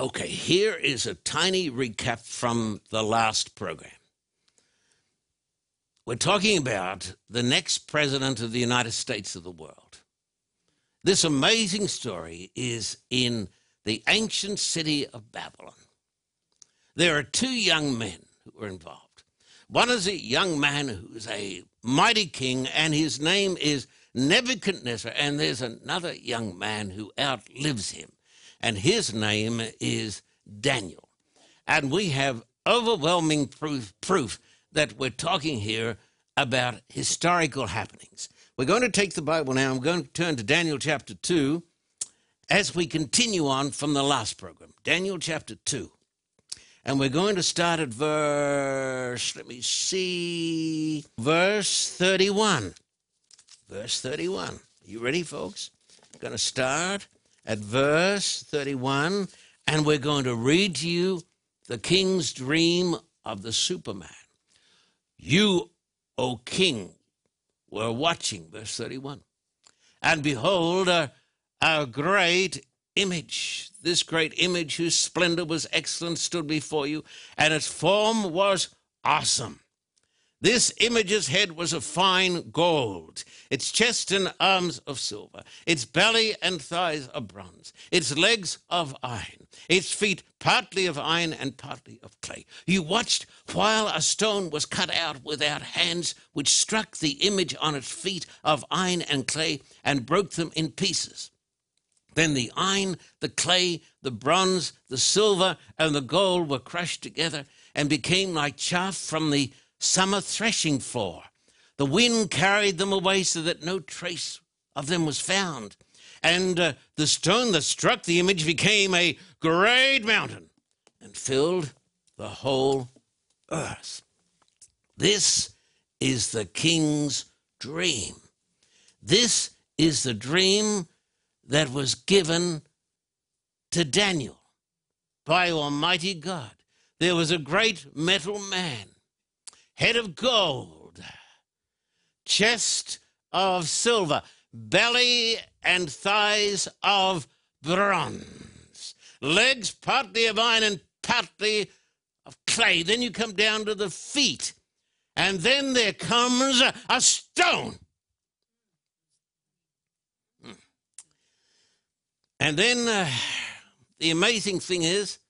Okay, here is a tiny recap from the last program. We're talking about the next president of the United States of the world. This amazing story is in the ancient city of Babylon. There are two young men who are involved. One is a young man who's a mighty king, and his name is Nebuchadnezzar, and there's another young man who outlives him and his name is Daniel. And we have overwhelming proof, proof that we're talking here about historical happenings. We're going to take the Bible now. I'm going to turn to Daniel chapter 2 as we continue on from the last program. Daniel chapter 2. And we're going to start at verse, let me see, verse 31. Verse 31. Are you ready, folks? I'm going to start at verse 31, and we're going to read to you the king's dream of the Superman. You, O king, were watching, verse 31. And behold, uh, a, a great image, this great image whose splendor was excellent, stood before you, and its form was awesome. This image's head was of fine gold, its chest and arms of silver, its belly and thighs of bronze, its legs of iron, its feet partly of iron and partly of clay. You watched while a stone was cut out without hands, which struck the image on its feet of iron and clay and broke them in pieces. Then the iron, the clay, the bronze, the silver, and the gold were crushed together and became like chaff from the summer threshing floor. The wind carried them away so that no trace of them was found. And uh, the stone that struck the image became a great mountain and filled the whole earth. This is the king's dream. This is the dream that was given to Daniel by Almighty God. There was a great metal man head of gold, chest of silver, belly and thighs of bronze, legs partly of iron and partly of clay. Then you come down to the feet, and then there comes a stone. Hmm. And then uh, the amazing thing is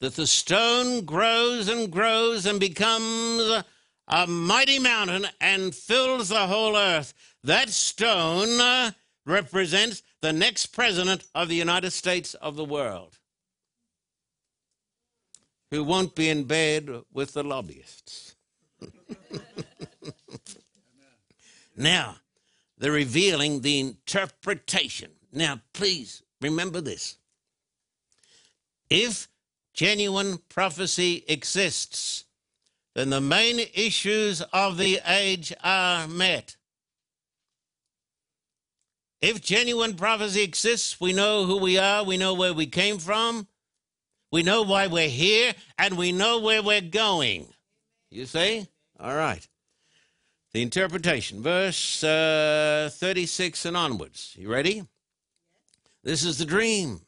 that the stone grows and grows and becomes a mighty mountain and fills the whole earth. That stone uh, represents the next president of the United States of the world who won't be in bed with the lobbyists. now, they're revealing the interpretation. Now, please remember this. If genuine prophecy exists, then the main issues of the age are met. If genuine prophecy exists, we know who we are, we know where we came from, we know why we're here, and we know where we're going. You see? All right. The interpretation, verse uh, 36 and onwards. You ready? This is the dream.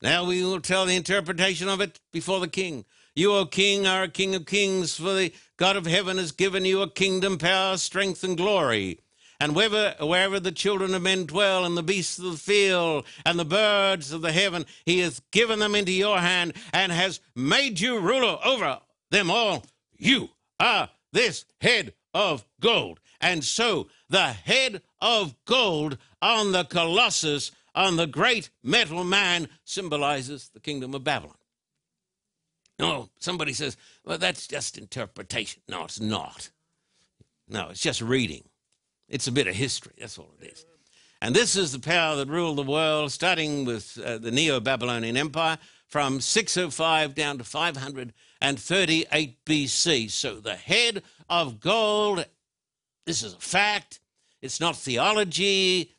Now we will tell the interpretation of it before the king. You, O King, are a King of kings, for the God of heaven has given you a kingdom, power, strength, and glory. And wherever, wherever the children of men dwell, and the beasts of the field, and the birds of the heaven, he has given them into your hand, and has made you ruler over them all. You are this head of gold. And so the head of gold on the colossus, on the great metal man, symbolizes the kingdom of Babylon. No, somebody says, well, that's just interpretation. No, it's not. No, it's just reading. It's a bit of history. That's all it is. And this is the power that ruled the world, starting with uh, the Neo Babylonian Empire from 605 down to 538 BC. So the head of gold, this is a fact. It's not theology,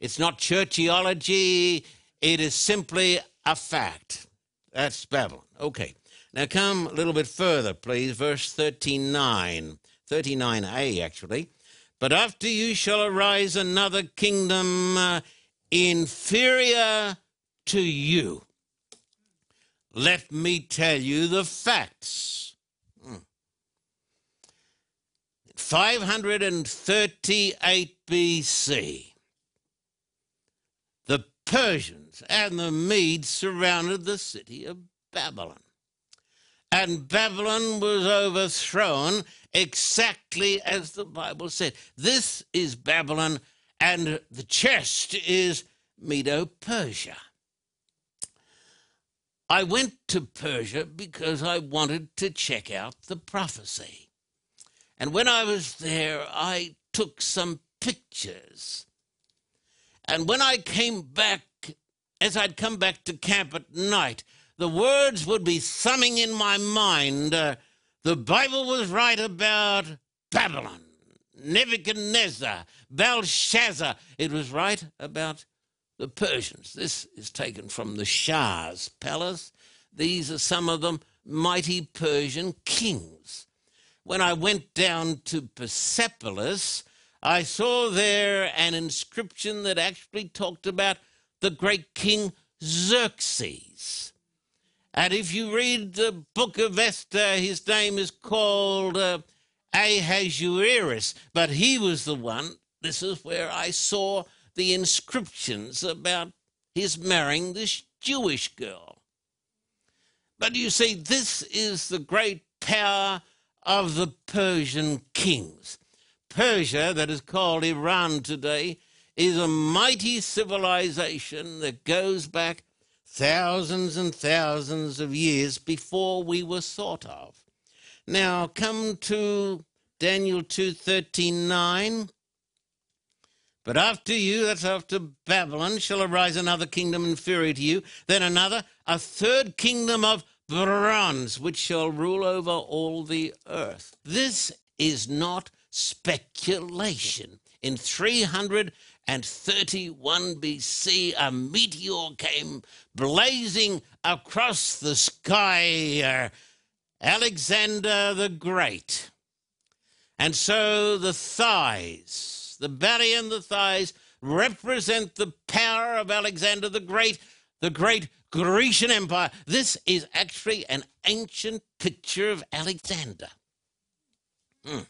it's not churchiology, it is simply a fact. That's Babylon. Okay. Now come a little bit further, please, verse 39, 39a actually. But after you shall arise another kingdom uh, inferior to you. let me tell you the facts. Hmm. 538 BC, the Persians and the Medes surrounded the city of Babylon. And Babylon was overthrown exactly as the Bible said. This is Babylon, and the chest is Medo Persia. I went to Persia because I wanted to check out the prophecy. And when I was there, I took some pictures. And when I came back, as I'd come back to camp at night, the words would be thumbing in my mind. Uh, the Bible was right about Babylon, Nebuchadnezzar, Belshazzar. It was right about the Persians. This is taken from the Shah's palace. These are some of them mighty Persian kings. When I went down to Persepolis, I saw there an inscription that actually talked about the great king Xerxes. And if you read the book of Esther, his name is called uh, Ahasuerus, but he was the one. This is where I saw the inscriptions about his marrying this Jewish girl. But you see, this is the great power of the Persian kings. Persia, that is called Iran today, is a mighty civilization that goes back thousands and thousands of years before we were thought of. Now come to Daniel 2:39 but after you, that's after Babylon, shall arise another kingdom inferior to you, then another, a third kingdom of bronze, which shall rule over all the earth. This is not speculation. In 331 BC, a meteor came blazing across the sky. Alexander the Great. And so the thighs, the belly and the thighs represent the power of Alexander the Great, the great Grecian Empire. This is actually an ancient picture of Alexander. Hmm.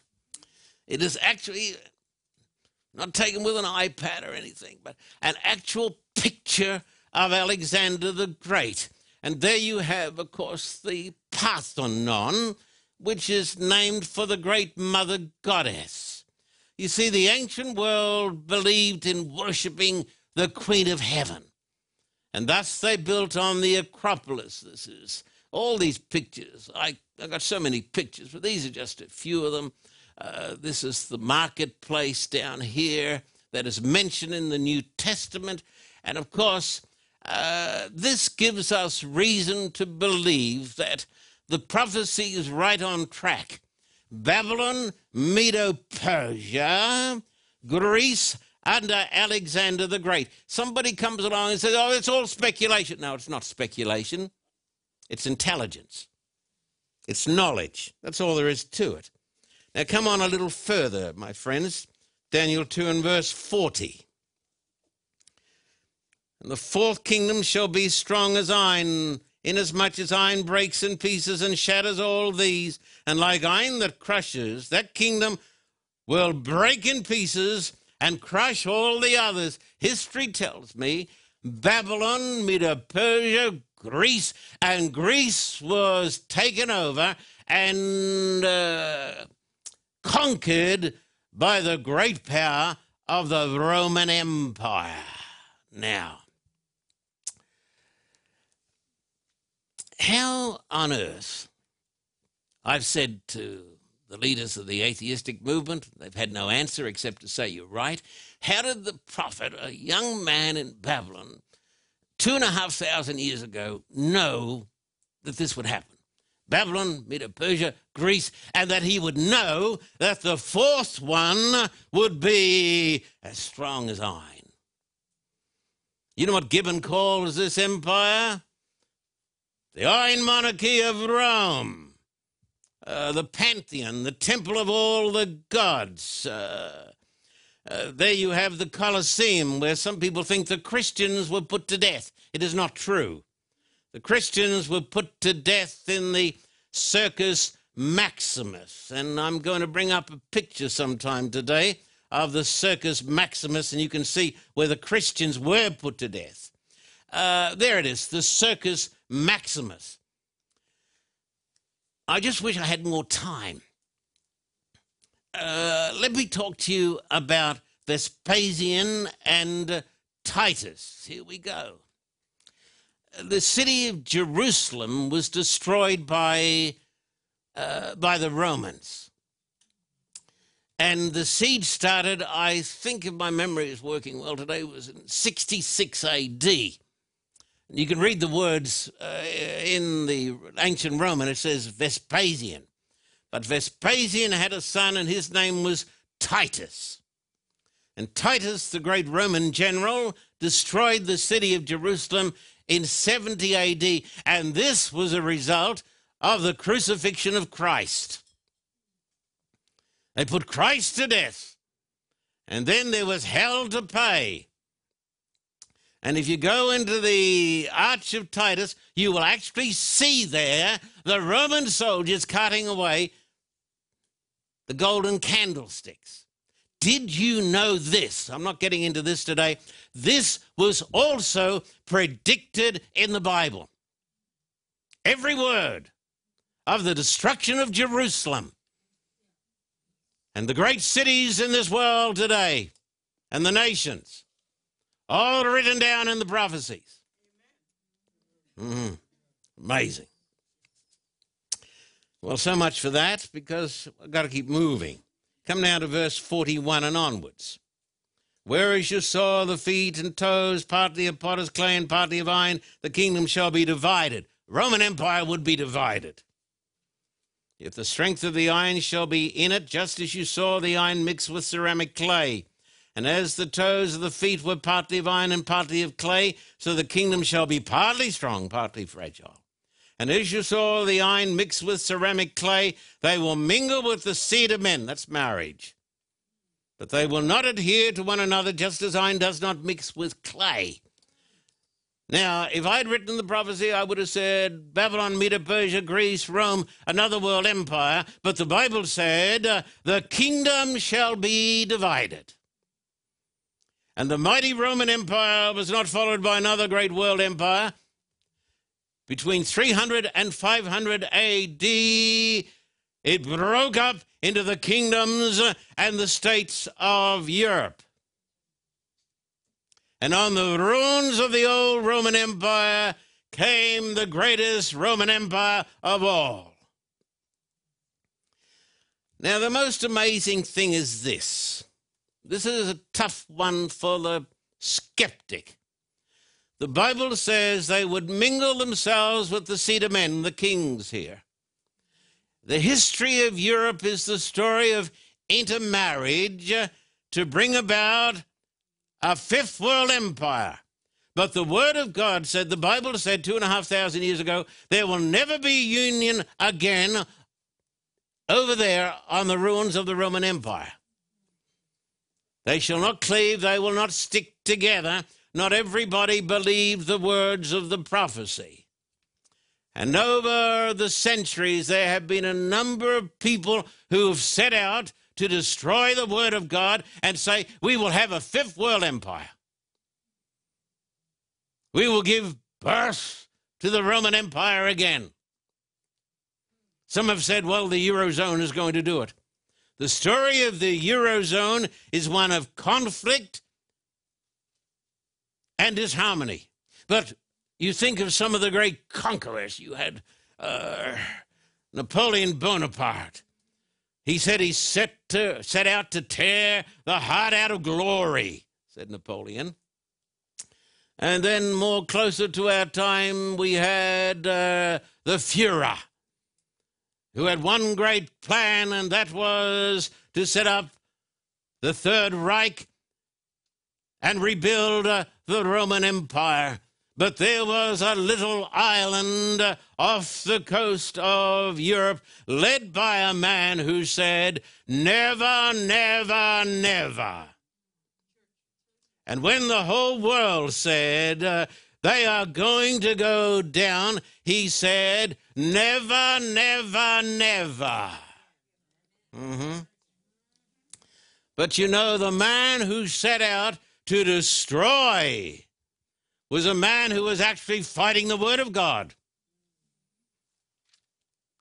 It is actually not taken with an iPad or anything, but an actual picture of Alexander the Great. And there you have, of course, the Parthenon, which is named for the great mother goddess. You see, the ancient world believed in worshipping the Queen of Heaven. And thus they built on the Acropolis. This is all these pictures. I, I got so many pictures, but these are just a few of them. Uh, this is the marketplace down here that is mentioned in the New Testament. And of course, uh, this gives us reason to believe that the prophecy is right on track. Babylon, Medo Persia, Greece under Alexander the Great. Somebody comes along and says, oh, it's all speculation. No, it's not speculation, it's intelligence, it's knowledge. That's all there is to it. Now, come on a little further, my friends. Daniel 2 and verse 40. And the fourth kingdom shall be strong as iron, inasmuch as iron breaks in pieces and shatters all these, and like iron that crushes, that kingdom will break in pieces and crush all the others. History tells me Babylon, Medo Persia, Greece, and Greece was taken over and uh, conquered by the great power of the Roman Empire. Now, How on earth, I've said to the leaders of the atheistic movement, they've had no answer except to say you're right. How did the prophet, a young man in Babylon, two and a half thousand years ago, know that this would happen? Babylon, Medo Persia, Greece, and that he would know that the fourth one would be as strong as iron. You know what Gibbon calls this empire? the Iron Monarchy of Rome, uh, the Pantheon, the Temple of all the gods. Uh, uh, there you have the Colosseum, where some people think the Christians were put to death. It is not true. The Christians were put to death in the Circus Maximus. And I'm going to bring up a picture sometime today of the Circus Maximus, and you can see where the Christians were put to death. Uh, there it is, the Circus Maximus. I just wish I had more time. Uh, let me talk to you about Vespasian and uh, Titus. Here we go. The city of Jerusalem was destroyed by, uh, by the Romans. And the siege started, I think, if my memory is working well today, was in 66 AD. You can read the words uh, in the ancient Roman, it says Vespasian. But Vespasian had a son, and his name was Titus. And Titus, the great Roman general, destroyed the city of Jerusalem in 70 AD. And this was a result of the crucifixion of Christ. They put Christ to death. And then there was hell to pay. And if you go into the Arch of Titus, you will actually see there the Roman soldiers cutting away the golden candlesticks. Did you know this? I'm not getting into this today. This was also predicted in the Bible. Every word of the destruction of Jerusalem and the great cities in this world today and the nations, all written down in the prophecies. Mm, amazing. Well, so much for that because I've got to keep moving. Come now to verse 41 and onwards. Whereas you saw the feet and toes, partly of potter's clay and partly of iron, the kingdom shall be divided. Roman Empire would be divided. If the strength of the iron shall be in it, just as you saw the iron mixed with ceramic clay, and as the toes of the feet were partly of iron and partly of clay, so the kingdom shall be partly strong, partly fragile. And as you saw the iron mixed with ceramic clay, they will mingle with the seed of men. That's marriage. But they will not adhere to one another, just as iron does not mix with clay. Now, if I'd written the prophecy, I would have said Babylon, Medo, Persia, Greece, Rome, another world empire. But the Bible said, uh, the kingdom shall be divided. And the mighty Roman Empire was not followed by another great world empire, between 300 and 500 AD, it broke up into the kingdoms and the states of Europe. And on the ruins of the old Roman Empire came the greatest Roman Empire of all. Now, the most amazing thing is this this is a tough one for the skeptic. The Bible says they would mingle themselves with the seed of men, the kings here. The history of Europe is the story of intermarriage to bring about a fifth world empire. But the Word of God said, the Bible said two and a half thousand years ago, there will never be union again over there on the ruins of the Roman Empire. They shall not cleave, they will not stick together, not everybody believed the words of the prophecy. And over the centuries, there have been a number of people who have set out to destroy the Word of God and say, We will have a fifth world empire. We will give birth to the Roman Empire again. Some have said, Well, the Eurozone is going to do it. The story of the Eurozone is one of conflict and his harmony. But you think of some of the great conquerors. You had uh, Napoleon Bonaparte. He said he set, to, set out to tear the heart out of glory, said Napoleon. And then, more closer to our time, we had uh, the Fuhrer, who had one great plan, and that was to set up the Third Reich and rebuild uh, the Roman Empire. But there was a little island uh, off the coast of Europe led by a man who said, Never, never, never. And when the whole world said, uh, They are going to go down. He said, never, never, never. Mm-hmm. But you know, the man who set out to destroy was a man who was actually fighting the Word of God.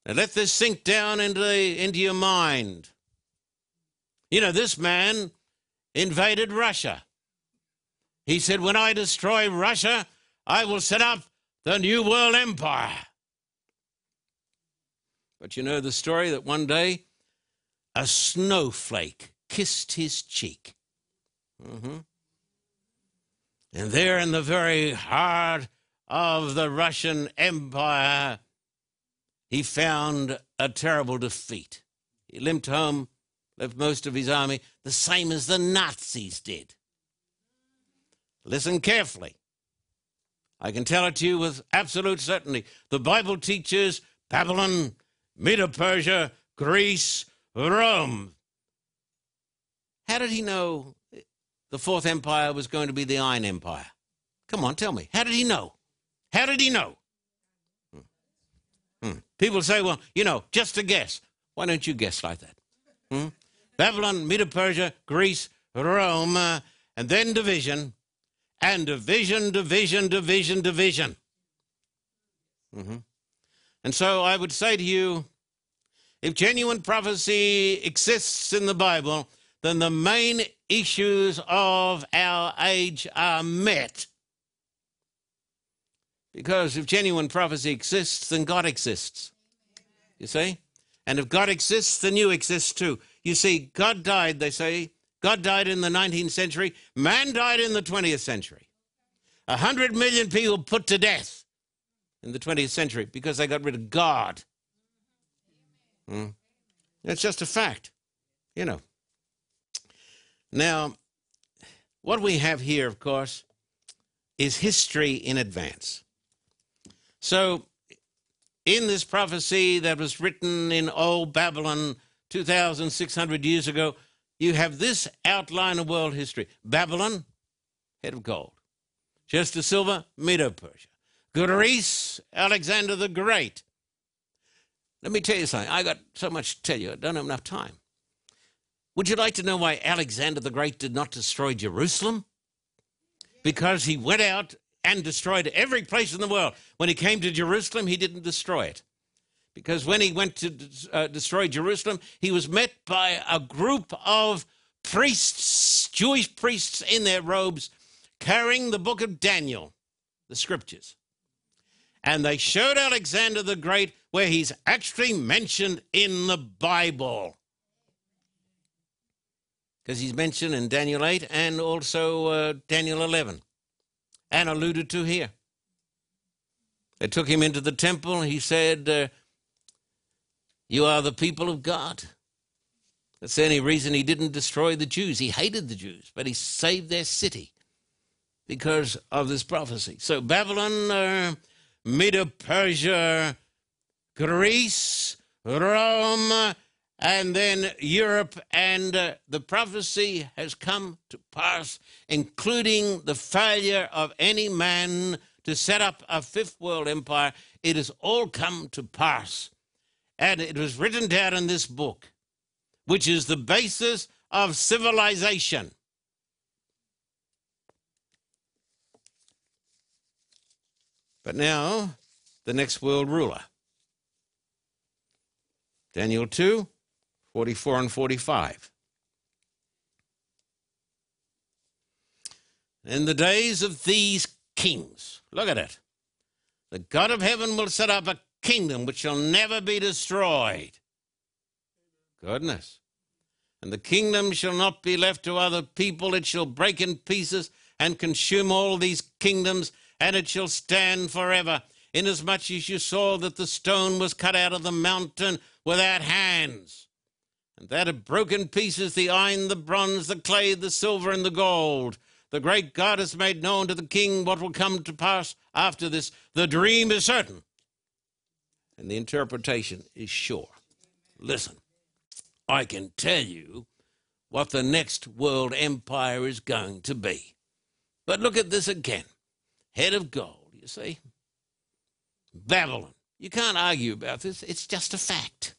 Now let this sink down into, the, into your mind. You know, this man invaded Russia. He said, When I destroy Russia, I will set up the New World Empire. But you know the story that one day a snowflake kissed his cheek. Mm-hmm. And there in the very heart of the Russian Empire, he found a terrible defeat. He limped home, left most of his army, the same as the Nazis did. Listen carefully. I can tell it to you with absolute certainty. The Bible teaches Babylon, Medo Persia, Greece, Rome. How did he know the Fourth Empire was going to be the Iron Empire? Come on, tell me. How did he know? How did he know? Hmm. Hmm. People say, well, you know, just a guess. Why don't you guess like that? Hmm? Babylon, Medo Persia, Greece, Rome, uh, and then division and division, division, division, division. Mm-hmm. And so I would say to you if genuine prophecy exists in the Bible, then the main issues of our age are met. Because if genuine prophecy exists, then God exists. You see? And if God exists, then you exist too. You see, God died, they say, God died in the 19th century. Man died in the 20th century. A hundred million people put to death in the 20th century because they got rid of God. Hmm? It's just a fact, you know. Now, what we have here, of course, is history in advance. So, in this prophecy that was written in old Babylon 2,600 years ago, you have this outline of world history Babylon, head of gold. Chester Silver, Medo Persia. Greece, Alexander the Great. Let me tell you something. I got so much to tell you, I don't have enough time. Would you like to know why Alexander the Great did not destroy Jerusalem? Because he went out and destroyed every place in the world. When he came to Jerusalem, he didn't destroy it because when he went to uh, destroy Jerusalem, he was met by a group of priests, Jewish priests in their robes, carrying the book of Daniel, the scriptures. And they showed Alexander the Great where he's actually mentioned in the Bible. Because he's mentioned in Daniel 8 and also uh, Daniel 11 and alluded to here. They took him into the temple. He said, uh, you are the people of God. That's the only reason he didn't destroy the Jews. He hated the Jews, but he saved their city because of this prophecy. So Babylon, uh, Medo Persia, Greece, Rome, and then Europe, and uh, the prophecy has come to pass, including the failure of any man to set up a fifth world empire. It has all come to pass. And it was written down in this book, which is the basis of civilization. But now, the next world ruler. Daniel 2, 44 and 45. In the days of these kings, look at it. The God of heaven will set up a kingdom which shall never be destroyed. Goodness. And the kingdom shall not be left to other people, it shall break in pieces and consume all these kingdoms, and it shall stand forever. Inasmuch as you saw that the stone was cut out of the mountain without hands, and that it broken pieces the iron, the bronze, the clay, the silver, and the gold. The great God has made known to the king what will come to pass after this. The dream is certain and the interpretation is sure. Listen, I can tell you what the next world empire is going to be. But look at this again. head of gold, you see? Babylon. You can't argue about this, it's just a fact.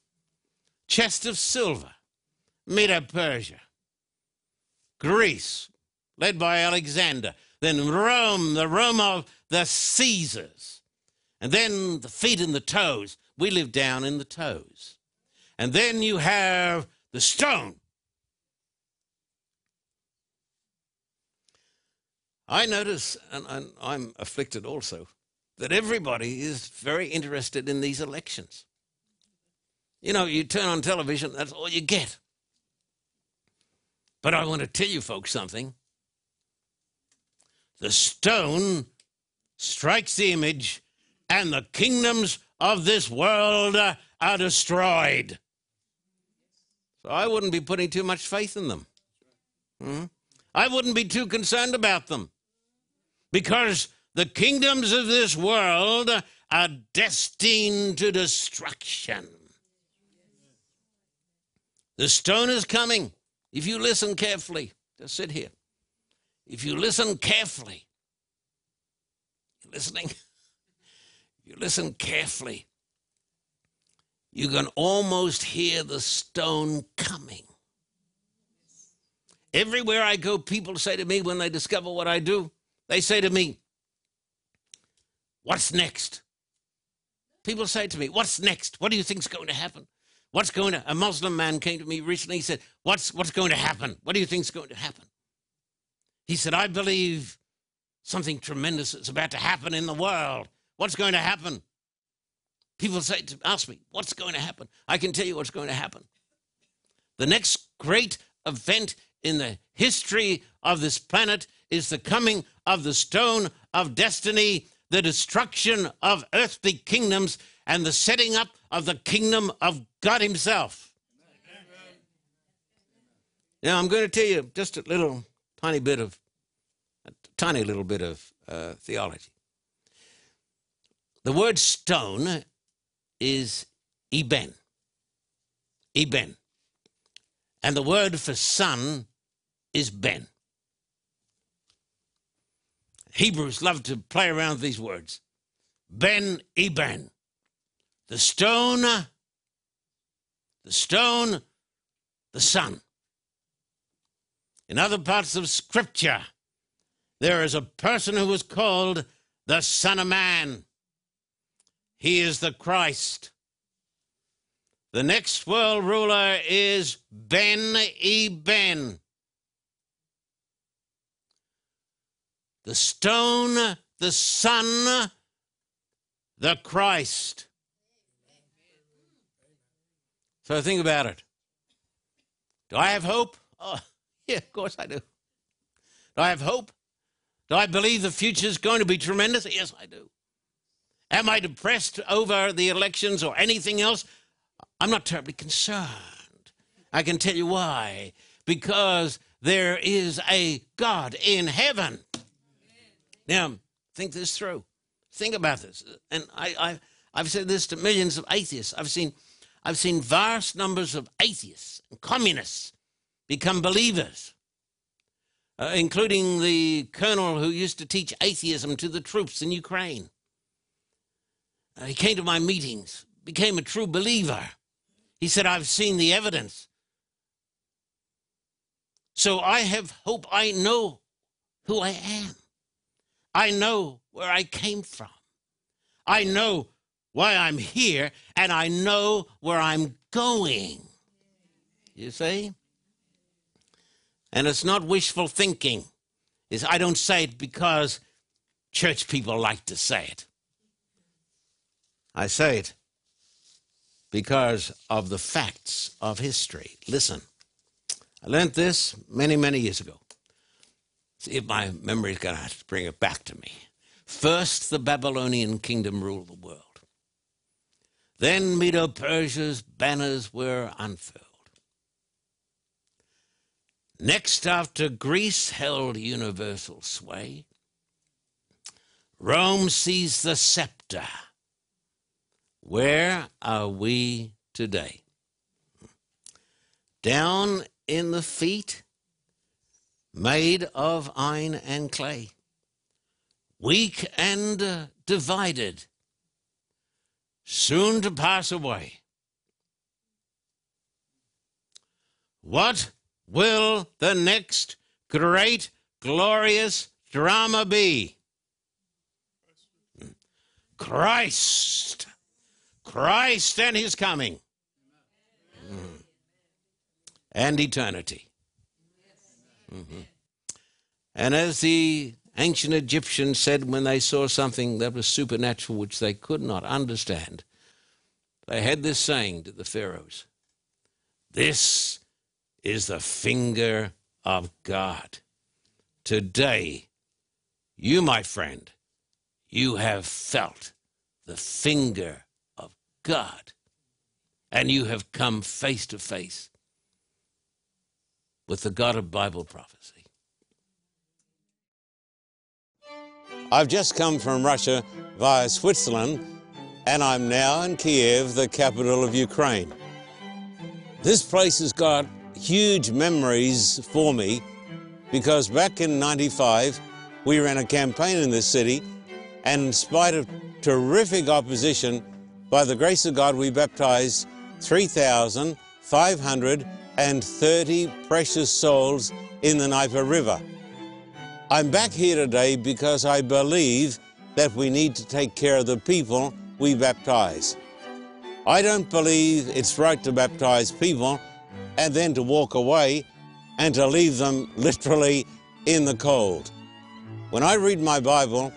Chest of silver, Medo Persia. Greece, led by Alexander. Then Rome, the Rome of the Caesars. And then the feet and the toes. We live down in the toes. And then you have the stone. I notice, and I'm afflicted also, that everybody is very interested in these elections. You know, you turn on television, that's all you get. But I want to tell you folks something. The stone strikes the image, and the kingdoms of this world are destroyed. So I wouldn't be putting too much faith in them. Hmm? I wouldn't be too concerned about them because the kingdoms of this world are destined to destruction. The stone is coming. If you listen carefully, just sit here. If you listen carefully, you listening? you listen carefully, you can almost hear the stone coming. Everywhere I go, people say to me when they discover what I do, they say to me, What's next? People say to me, What's next? What do you think's going to happen? What's going to a Muslim man came to me recently, he said, What's what's going to happen? What do you think's going to happen? He said, I believe something tremendous is about to happen in the world. What's going to happen? People say to ask me, what's going to happen? I can tell you what's going to happen. The next great event in the history of this planet is the coming of the stone of destiny, the destruction of earthly kingdoms, and the setting up of the kingdom of God Himself. Now, I'm going to tell you just a little tiny bit of, a tiny little bit of uh, theology. The word stone is Eben. Eben. And the word for son is Ben. Hebrews love to play around these words. Ben Eben. The stone, the stone, the son. In other parts of Scripture, there is a person who is called the Son of Man. He is the Christ. The next world ruler is Ben Eben. The stone, the Son, the Christ. So think about it. Do I have hope? Oh, yeah, of course I do. Do I have hope? Do I believe the future is going to be tremendous? Yes, I do. Am I depressed over the elections or anything else? I'm not terribly concerned. I can tell you why. Because there is a God in heaven. Now, think this through. Think about this. And I, I, I've said this to millions of atheists. I've seen, I've seen vast numbers of atheists and communists become believers, uh, including the colonel who used to teach atheism to the troops in Ukraine. Uh, he came to my meetings, became a true believer. He said, I've seen the evidence. So I have hope. I know who I am. I know where I came from. I know why I'm here, and I know where I'm going. You see? And it's not wishful thinking. Is I don't say it because church people like to say it. I say it because of the facts of history. Listen, I learned this many, many years ago. See if my memory's going to bring it back to me. First, the Babylonian kingdom ruled the world. Then Medo Persia's banners were unfurled. Next, after Greece held universal sway, Rome seized the scepter where are we today? Down in the feet, made of iron and clay. weak and divided, soon to pass away. What will the next great, glorious drama be? Christ. Christ and his coming. Mm. And eternity. Mm-hmm. And as the ancient Egyptians said when they saw something that was supernatural which they could not understand, they had this saying to the pharaohs This is the finger of God. Today, you, my friend, you have felt the finger of God, and you have come face to face with the God of Bible prophecy. I've just come from Russia via Switzerland, and I'm now in Kiev, the capital of Ukraine. This place has got huge memories for me because back in 95, we ran a campaign in this city, and in spite of terrific opposition, by the grace of God, we baptized 3,530 precious souls in the Dnieper River. I'm back here today because I believe that we need to take care of the people we baptize. I don't believe it's right to baptize people and then to walk away and to leave them literally in the cold. When I read my Bible,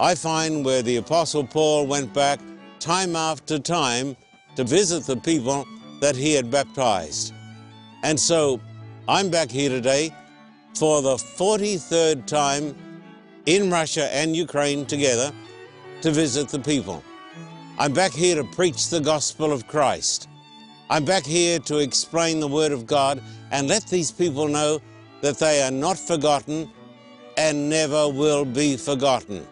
I find where the Apostle Paul went back time after time to visit the people that he had baptized. And so I'm back here today for the 43rd time in Russia and Ukraine together to visit the people. I'm back here to preach the gospel of Christ. I'm back here to explain the Word of God and let these people know that they are not forgotten and never will be forgotten.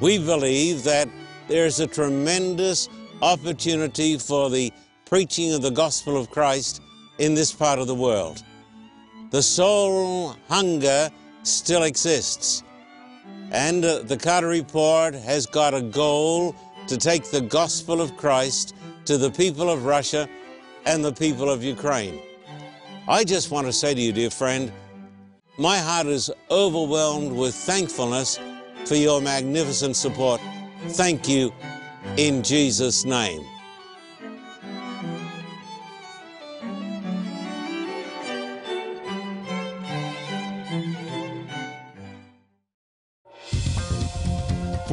We believe that there's a tremendous opportunity for the preaching of the gospel of Christ in this part of the world. The soul hunger still exists. And the Carter Report has got a goal to take the gospel of Christ to the people of Russia and the people of Ukraine. I just want to say to you, dear friend, my heart is overwhelmed with thankfulness for your magnificent support. Thank you in Jesus' name.